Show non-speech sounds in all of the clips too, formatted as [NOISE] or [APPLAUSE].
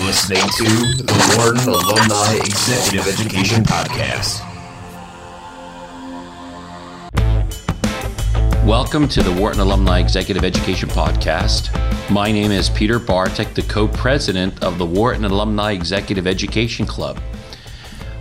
listening to the Wharton Alumni Executive Education Podcast. Welcome to the Wharton Alumni Executive Education Podcast. My name is Peter Bartek, the co president of the Wharton Alumni Executive Education Club.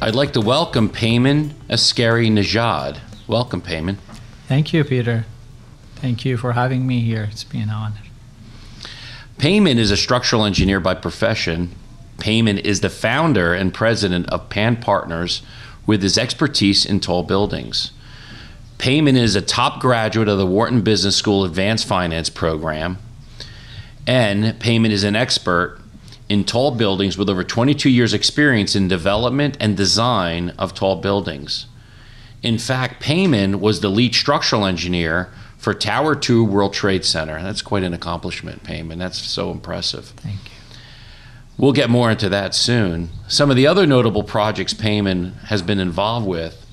I'd like to welcome Payman Askari Najad. Welcome, Payman. Thank you, Peter. Thank you for having me here. It's been an honor. Payman is a structural engineer by profession. Payman is the founder and president of Pan Partners with his expertise in tall buildings. Payman is a top graduate of the Wharton Business School Advanced Finance program. And Payman is an expert in tall buildings with over 22 years' experience in development and design of tall buildings. In fact, Payman was the lead structural engineer for Tower 2 World Trade Center. That's quite an accomplishment, Payman. That's so impressive. Thank you. We'll get more into that soon. Some of the other notable projects Payman has been involved with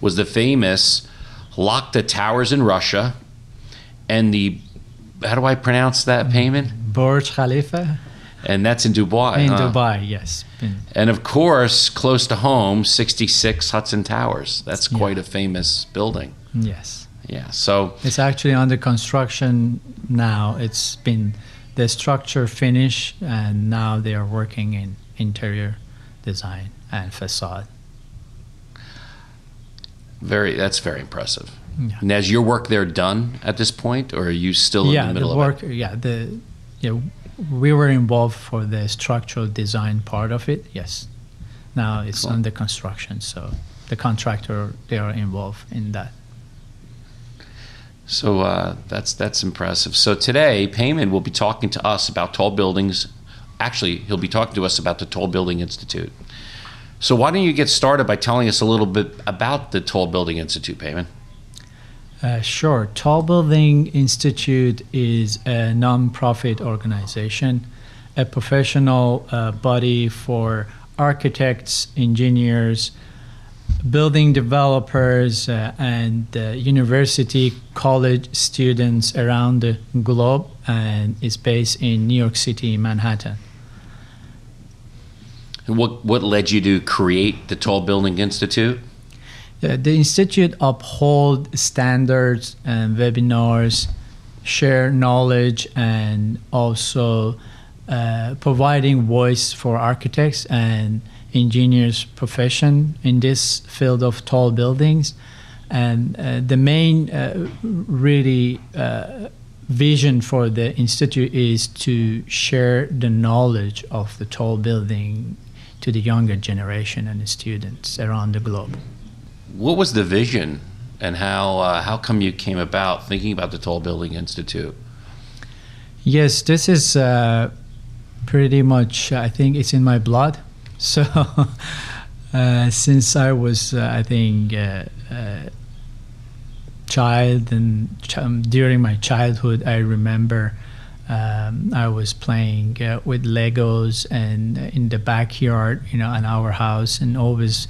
was the famous Lakhta Towers in Russia and the, how do I pronounce that, Payman? Burj Khalifa And that's in Dubai. in huh? Dubai, yes. In- And of course, close to home, 66 Hudson Towers. That's Yeah. quite a famous building. yes. Yeah. So, It's actually under construction now. It's been the structure finished, and now they are working in interior design and facade. very that's very impressive. Yeah. And is your work there done at this point, or are you still yeah, in the middle the of work. Yeah, the yeah, we were involved for the structural design part of it. Yes. Now it's Excellent. under construction, so the contractor they are involved in that. So uh, that's that's impressive. So today, Payman will be talking to us about tall buildings. Actually, he'll be talking to us about the Tall Building Institute. So why don't you get started by telling us a little bit about the Tall Building Institute, Payman? Uh, sure. Tall Building Institute is a non-profit organization, a professional uh, body for architects, engineers, building developers, uh, and uh, university college students around the globe, and is based in New York City, Manhattan. And what what led you to create the Tall Building Institute? Uh, the institute uphold standards and webinars, share knowledge, and also uh, providing voice for architects and engineers profession in this field of tall buildings. And uh, the main uh, really uh, vision for the institute is to share the knowledge of the tall building to the younger generation and the students around the globe. What was the vision, and how uh, how come you came about thinking about the Tall Building Institute? Yes, this is uh, pretty much, I think it's in my blood. So, [LAUGHS] uh, since I was, uh, I think, uh, uh, child and ch- um, during my childhood, I remember um, I was playing uh, with Legos and uh, in the backyard, you know, in our house, and always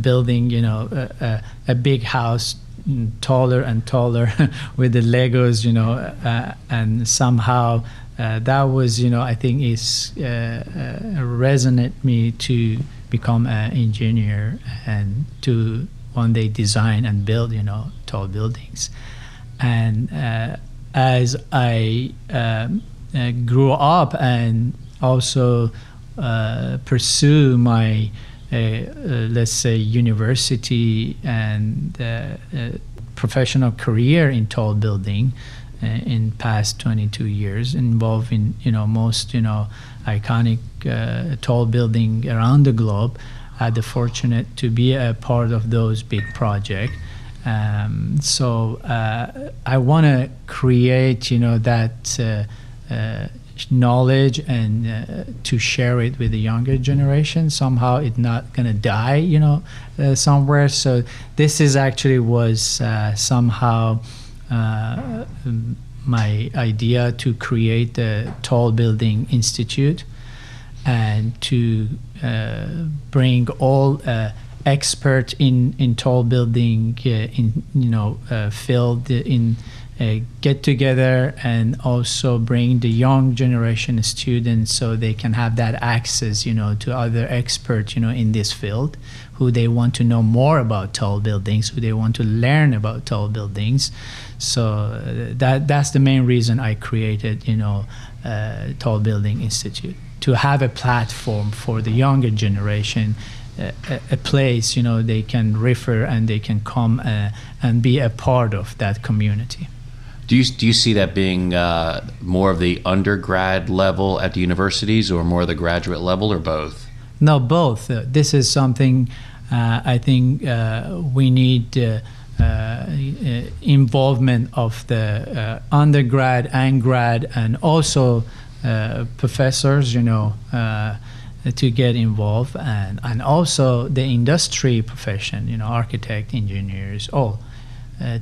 building, you know, a, a, a big house mm, taller and taller [LAUGHS] with the Legos, you know, uh, and somehow uh, that was, you know, I think is uh, uh, resonate me to become an engineer and to one day design and build, you know, tall buildings. And uh, as I um, uh, grew up and also uh, pursue my uh, let's say university and professional career in tall building in past 22 years involving you know most you know iconic uh, tall building around the globe had the fortunate to be a part of those big projects um, so uh, I want to create you know that uh, uh, knowledge and uh, to share it with the younger generation. Somehow it's not to die you know uh, somewhere. So this is actually was uh, somehow uh, my idea to create the tall building institute and to uh, bring all uh, expert in, in tall building uh, in you know uh, field in get together and also bring the young generation students so they can have that access, you know, to other experts, you know, in this field, who they want to know more about tall buildings, who they want to learn about tall buildings. So uh, that that's the main reason I created, you know, uh, Tall Building Institute to have a platform for the younger generation a, a, place you know they can refer and they can come uh, and be a part of that community do you do you see that being uh, more of the undergrad level at the universities, or more of the graduate level, or both? No, both. Uh, this is something uh, I think uh, we need uh, uh, involvement of the undergrad and grad, and also professors. You know to get involved and, and also the industry profession you know architect engineers all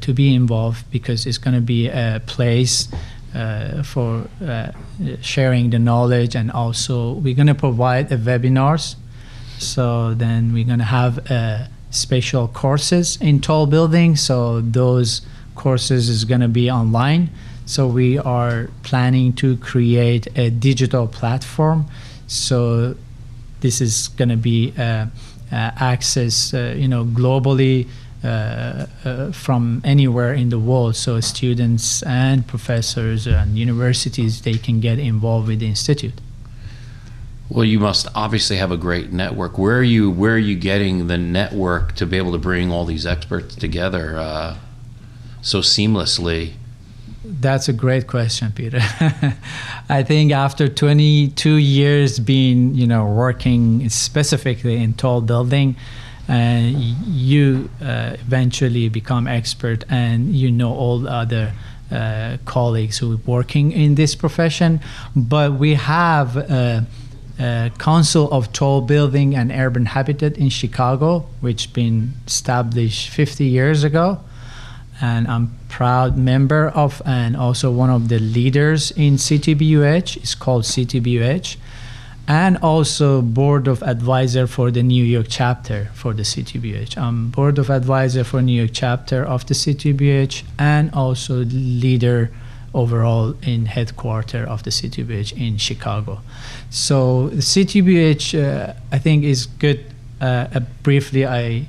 to be involved because it's going to be a place uh, for uh, sharing the knowledge and also we're going to provide webinars. So then we're going to have uh, special courses in tall buildings. So those courses is going to be online. So we are planning to create a digital platform. So this is going to be uh, uh, access you know globally uh, uh, from anywhere in the world. So students and professors and universities they can get involved with the institute. Well, you must obviously have a great network. Where are you? Where are you getting the network to be able to bring all these experts together uh, so seamlessly? That's a great question, Peter. [LAUGHS] I think after 22 years being, you know, working specifically in tall building, and you uh, eventually become expert and you know all other uh, colleagues who are working in this profession. But we have a, a council of tall building and urban habitat in chicago which been established 50 years ago. And i'm proud member of and also one of the leaders in ctbuh it's called ctbuh and also board of advisor for the New York chapter for the CTBUH. I'm board of advisor for New York chapter of the CTBUH and also leader overall in headquarter of the CTBUH in Chicago. So the CTBUH, uh, I think, is good. Uh, uh, briefly, I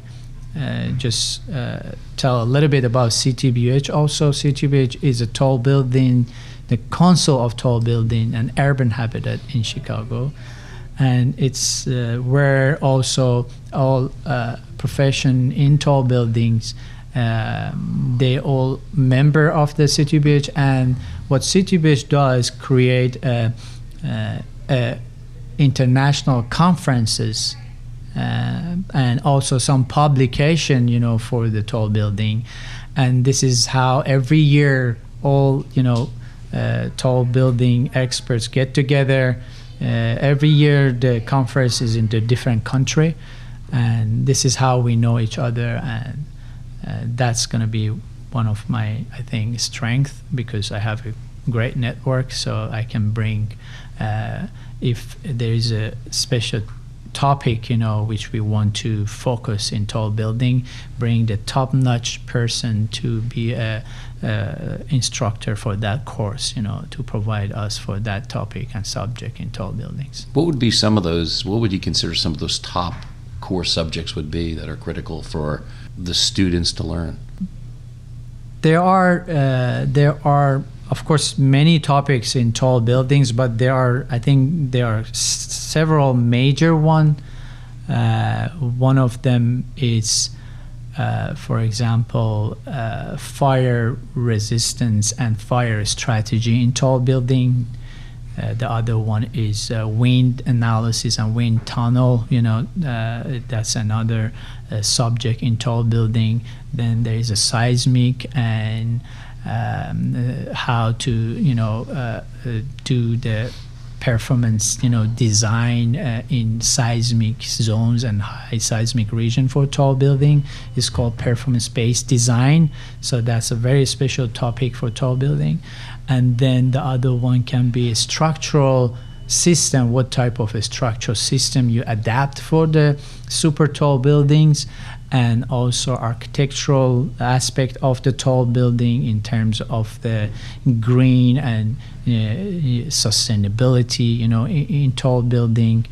uh, just uh, tell a little bit about CTBUH. Also, CTBUH is a tall building the Council of Tall Building and Urban Habitat in Chicago. And it's uh, where also all uh, profession in tall buildings, um, they all member of the city CTBH. And what city CTBH does create a, a, a international conferences uh, and also some publication, you know, for the tall building. And this is how every year all, you know, tall building experts get together. Uh, every year, the conference is in a different country, and this is how we know each other, and uh, that's going to be one of my, I think, strength because I have a great network, so I can bring. Uh, if there is a special topic, you know, which we want to focus in tall building, bring the top-notch person to be a, a, instructor for that course, you know, to provide us for that topic and subject in tall buildings. What would be some of those? What would you consider some of those top core subjects would be that are critical for the students to learn? There are uh, there are of course, many topics in tall buildings, but there are, I think, there are s- several major one. Uh, one of them is, uh, for example, uh, fire resistance and fire strategy in tall building. Uh, the other one is uh, wind analysis and wind tunnel. You know, uh, that's another subject in tall building. Then there is a seismic and um, uh, how to you know uh, uh, do the performance you know design uh, in seismic zones and high seismic region for tall building. Is called performance based design. So that's a very special topic for tall building. And then the other one can be structural system, what type of a structural system you adapt for the super tall buildings, and also architectural aspect of the tall building in terms of the green and uh, sustainability, you know, in, in tall building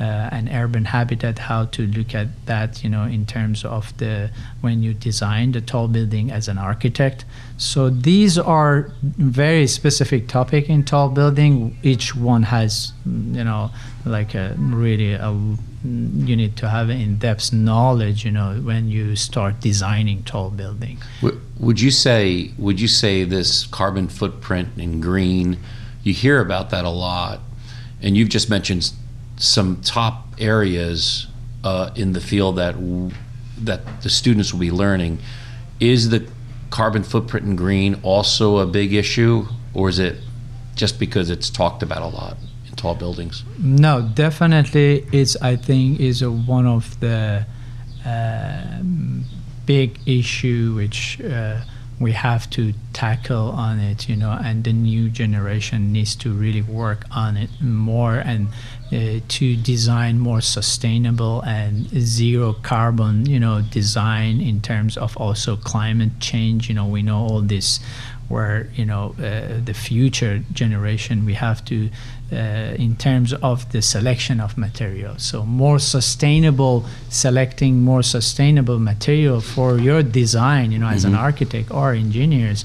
uh, and urban habitat, how to look at that, you know, in terms of the when you design the tall building as an architect. So these are very specific topic in tall building. Each one has, you know, like a really a, you need to have in-depth knowledge, you know, when you start designing tall building. Would you say would you say this carbon footprint in green? You hear about that a lot, and you've just mentioned some top areas uh, in the field that that the students will be learning. Is the carbon footprint in green also a big issue, or is it just because it's talked about a lot in tall buildings? No, definitely, it's I think is a, one of the uh, big issue which. Uh, we have to tackle on it, you know, and the new generation needs to really work on it more and uh, to design more sustainable and zero carbon, you know, design in terms of also climate change. You know, we know all this where you know uh, the future generation we have to uh, in terms of the selection of material so more sustainable selecting more sustainable material for your design you know as mm-hmm. an architect or engineers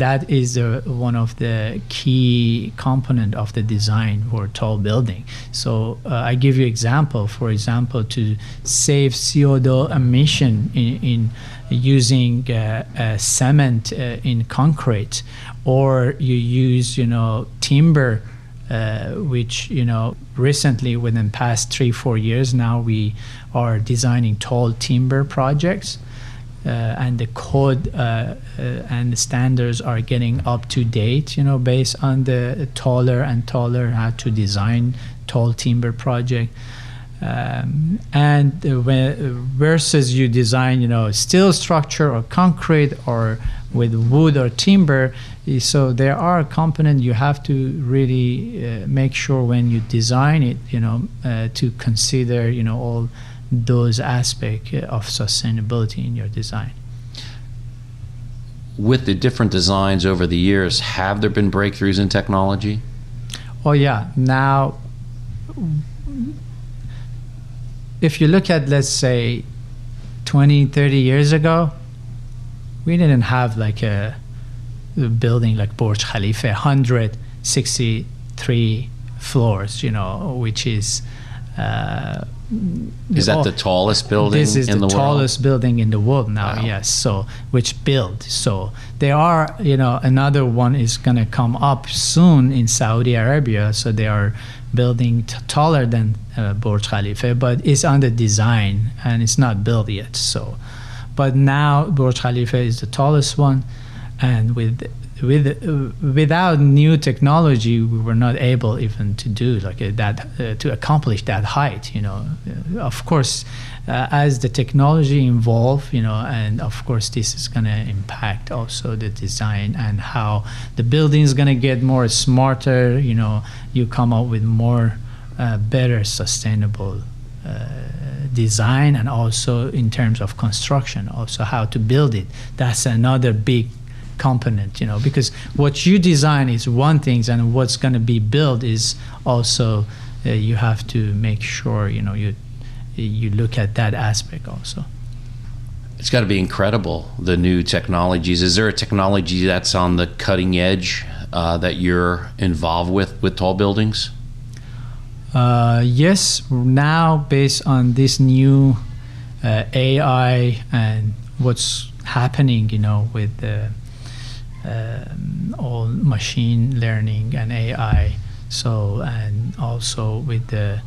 that is uh, one of the key component of the design for tall building so uh, i give you example for example to save co2 emission in, in using uh, uh, cement uh, in concrete, or you use you know timber, uh, which you know recently within past three four years now we are designing tall timber projects. Uh, and the code uh, and the standards are getting up to date, you know, based on the taller and taller how to design tall timber project. Um, and versus you design, you know, steel structure or concrete or with wood or timber. So there are components you have to really uh, make sure when you design it, you know, uh, to consider, you know, all those aspects of sustainability in your design. With the different designs over the years, have there been breakthroughs in technology? Oh yeah, now if you look at, let's say, 20, 30 years ago, we didn't have like a, a building like Burj Khalifa, 163 floors, you know, which is. Uh, is that the tallest building this is in the, the tallest world? building in the world now wow. yes so which build so there are you know another one is going to come up soon in saudi arabia so they are building t- taller than uh, Burj Khalifa, but it's under design and it's not built yet. So, but now Burj Khalifa is the tallest one, and with with without new technology, we were not able even to do like uh, that uh, to accomplish that height. You know, uh, of course, uh, as the technology evolve, you know, and of course this is going to impact also the design and how the building is going to get more smarter. You know, you come up with more uh, better sustainable. Uh, design and also in terms of construction also how to build it that's another big component you know because what you design is one thing and what's going to be built is also uh, you have to make sure you know you you look at that aspect also. It's got to be incredible the new technologies. Is there a technology that's on the cutting edge uh, that you're involved with with tall buildings? Uh, yes, now based on this new uh, AI and what's happening, you know, with the um, all machine learning and AI. So and also with the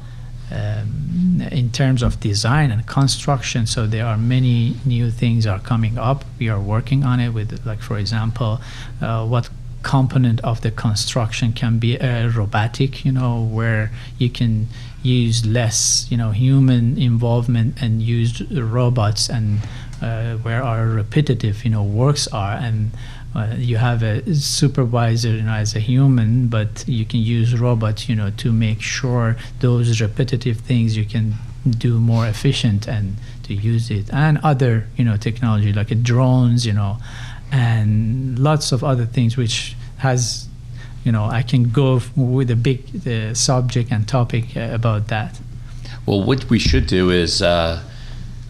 um, in terms of design and construction. So there are many new things are coming up. We are working on it with, like for example, uh, what component of the construction can be uh, robotic. You know, where you can use less, you know, human involvement and use robots and uh, where our repetitive, you know, works are and uh, you have a supervisor, you know, as a human, but you can use robots, you know, to make sure those repetitive things you can do more efficient and to use it, and other, you know, technology like drones, you know, and lots of other things which has, you know, I can go with a big uh, subject and topic uh, about that. Well, what we should do is, uh,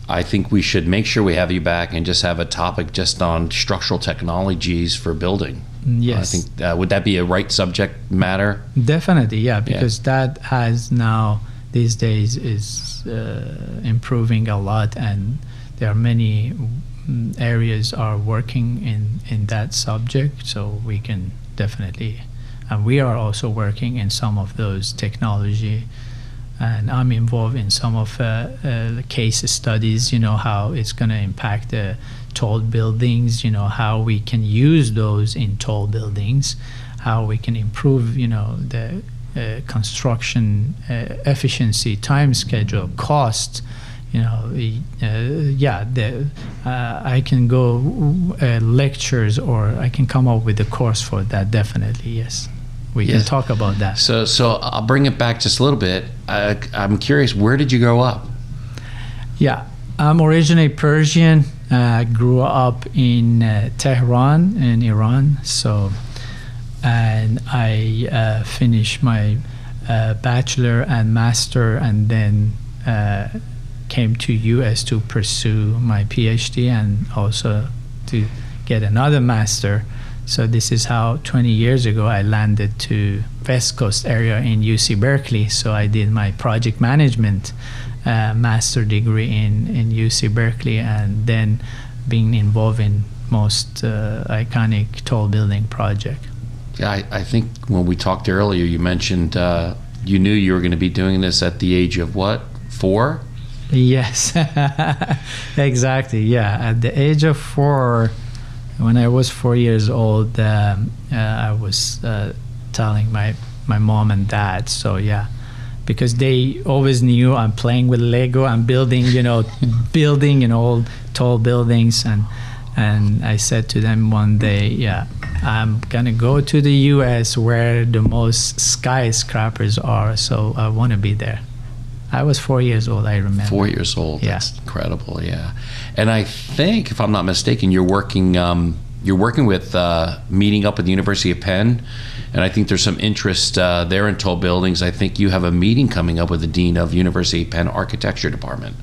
I think we should make sure we have you back and just have a topic just on structural technologies for building. Yes. I think uh, would that be a right subject matter? Definitely, yeah, because that has now these days is uh, improving a lot, and there are many mm, areas are working in in that subject. So we can definitely, and we are also working in some of those technology. And I'm involved in some of uh, uh, the case studies. You know how it's going to impact the tall buildings. You know how we can use those in tall buildings, how we can improve. You know the uh, construction uh, efficiency, time schedule, cost. You know, uh, yeah, the, uh, I can go lectures or I can come up with a course for that. Definitely, yes. We Yes. can talk about that. So, so I'll bring it back just a little bit. Uh, I'm curious, where did you grow up? Yeah, I'm originally Persian. Uh, grew up in uh, Tehran in Iran. So, and I uh, finished my uh, bachelor and master, and then uh, came to U.S. to pursue my PhD and also to get another master. So this is how 20 years ago I landed to West Coast area in UC Berkeley. So I did my project management uh, master degree in, in UC Berkeley and then being involved in most uh, iconic tall building project. Yeah, I, I think when we talked earlier, you mentioned uh, you knew you were going to be doing this at the age of what? Four? Yes, [LAUGHS] exactly. Yeah, at the age of four, when I was four years old, um, uh, I was uh, telling my my mom and dad. So yeah, because they always knew I'm playing with Lego. I'm building, you know, [LAUGHS] building, you know, old tall buildings, and and I said to them one day, yeah, I'm gonna go to the U.S. where the most skyscrapers are. So I want to be there. I was four years old. I remember. Four years old. Yeah. That's incredible. Yeah, and I think, if I'm not mistaken, you're working. Um, you're working with uh, meeting up with the University of Penn, and I think there's some interest uh, there in tall buildings. I think you have a meeting coming up with the dean of University of Penn Architecture Department.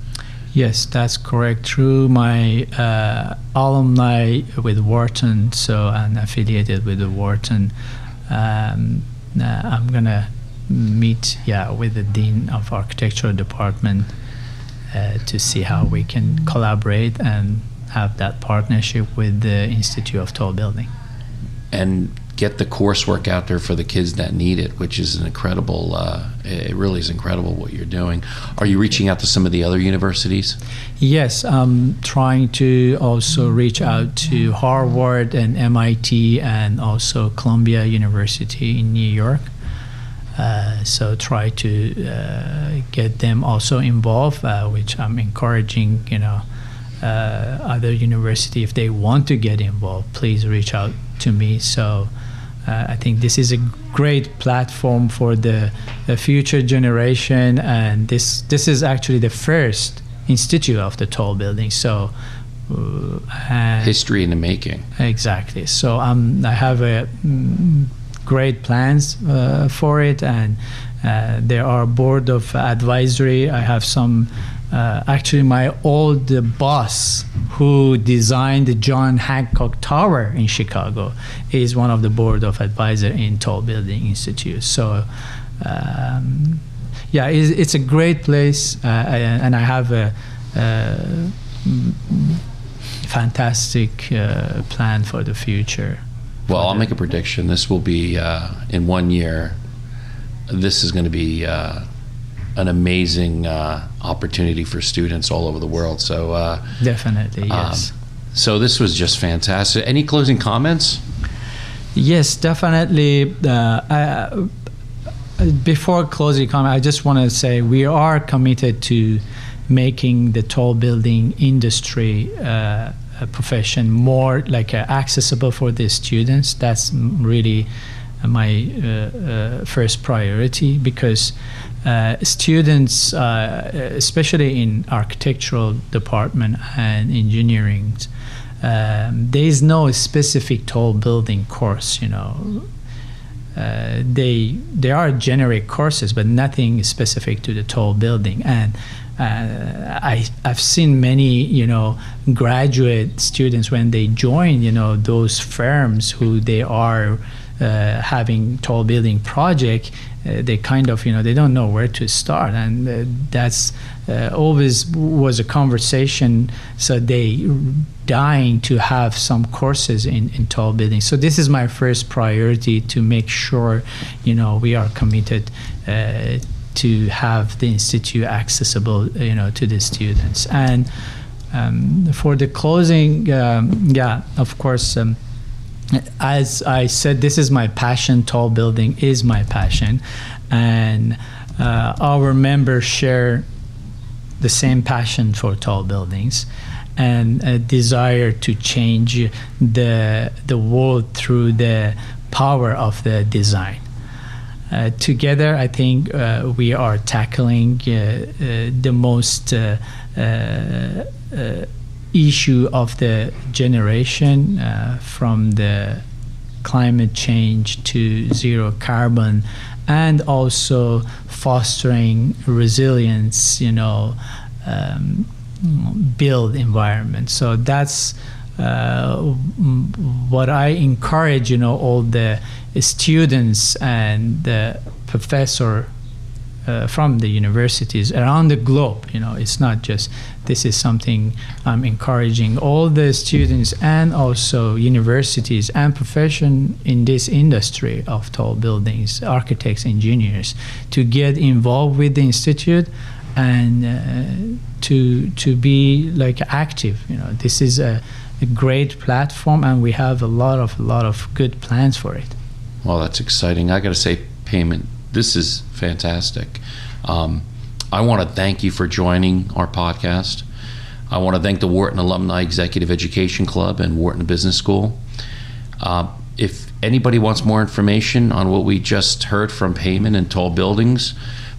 Yes, that's correct. Through my uh, alumni with Wharton, so I'm affiliated with the Wharton. Um, uh, I'm gonna meet, yeah, with the dean of architectural department uh, to see how we can collaborate and have that partnership with the Institute of Tall Building. and get the coursework out there for the kids that need it, which is an incredible. Uh, it really is incredible what you're doing. Are you reaching out to some of the other universities? Yes, I'm trying to also reach out to Harvard and MIT and also Columbia University in New York. Uh, so try to uh, get them also involved, uh, which I'm encouraging. You know, uh, other university if they want to get involved, please reach out to me. So. Uh, I think this is a great platform for the, the future generation, and this this is actually the first institute of the tall building. So, uh, History in the making. Exactly. So um, I have a mm, great plans uh, for it, and uh, there are board of advisory. I have some. Uh, actually, my old boss, who designed the John Hancock Tower in Chicago, is one of the board of advisor in Tall Building Institute. So. Um, yeah, it's, it's a great place, uh, and I have a, uh fantastic uh, plan for the future. Well, I'll make a prediction. This will be uh, in one year. This is going to be uh, an amazing uh, opportunity for students all over the world. So, uh, Definitely, um, yes. so this was just fantastic. Any closing comments? Yes, definitely. Uh, I, before closing comment, I just want to say we are committed to making the tall building industry uh, uh, profession more like uh, accessible for the students. That's really my uh, uh, first priority because uh, students, especially in architectural department and engineering, um, there is no specific tall building course. You know, uh, they there are generic courses, but nothing specific to the tall building. And uh, I I've seen many you know graduate students when they join you know those firms who they are uh, having tall building project, uh, they kind of you know they don't know where to start, and uh, that's uh, always was a conversation. So they dying to have some courses in, in tall building. So this is my first priority to make sure you know we are committed uh, to have the institute accessible you know to the students and. Um, for the closing, um, yeah, of course. Um, as I said, this is my passion. Tall building is my passion, and uh, our members share the same passion for tall buildings and a desire to change the the world through the power of the design. Uh, together, I think uh, we are tackling uh, uh the most uh, uh, issue of the generation from the climate change to zero carbon and also fostering resilience you know um, build environment. So that's what I encourage you know all the students and the professor uh, from the universities around the globe. You know, it's not just this is something I'm encouraging all the students and also universities and profession in this industry of tall buildings, architects, engineers, to get involved with the institute and uh, to to be like active. You know, this is a, a great platform, and we have a lot of a lot of good plans for it. Well, that's exciting. I got to say, Payman this is fantastic. Um, I want to thank you for joining our podcast. I want to thank the Wharton Alumni Executive Education Club and Wharton Business School. Uh, if anybody wants more information on what we just heard from Payman and Tall Buildings,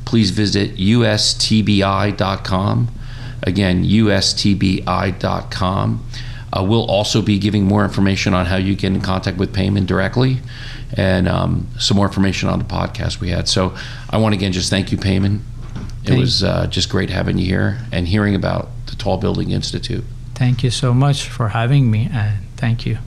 please visit ustbi.com. Again, ustbi.com. Uh, we'll also be giving more information on how you get in contact with Payman directly and um, some more information on the podcast we had. So I want to again just thank you, Payman. It thank was uh, just great having you here and hearing about the Tall Building Institute. Thank you so much for having me, and thank you.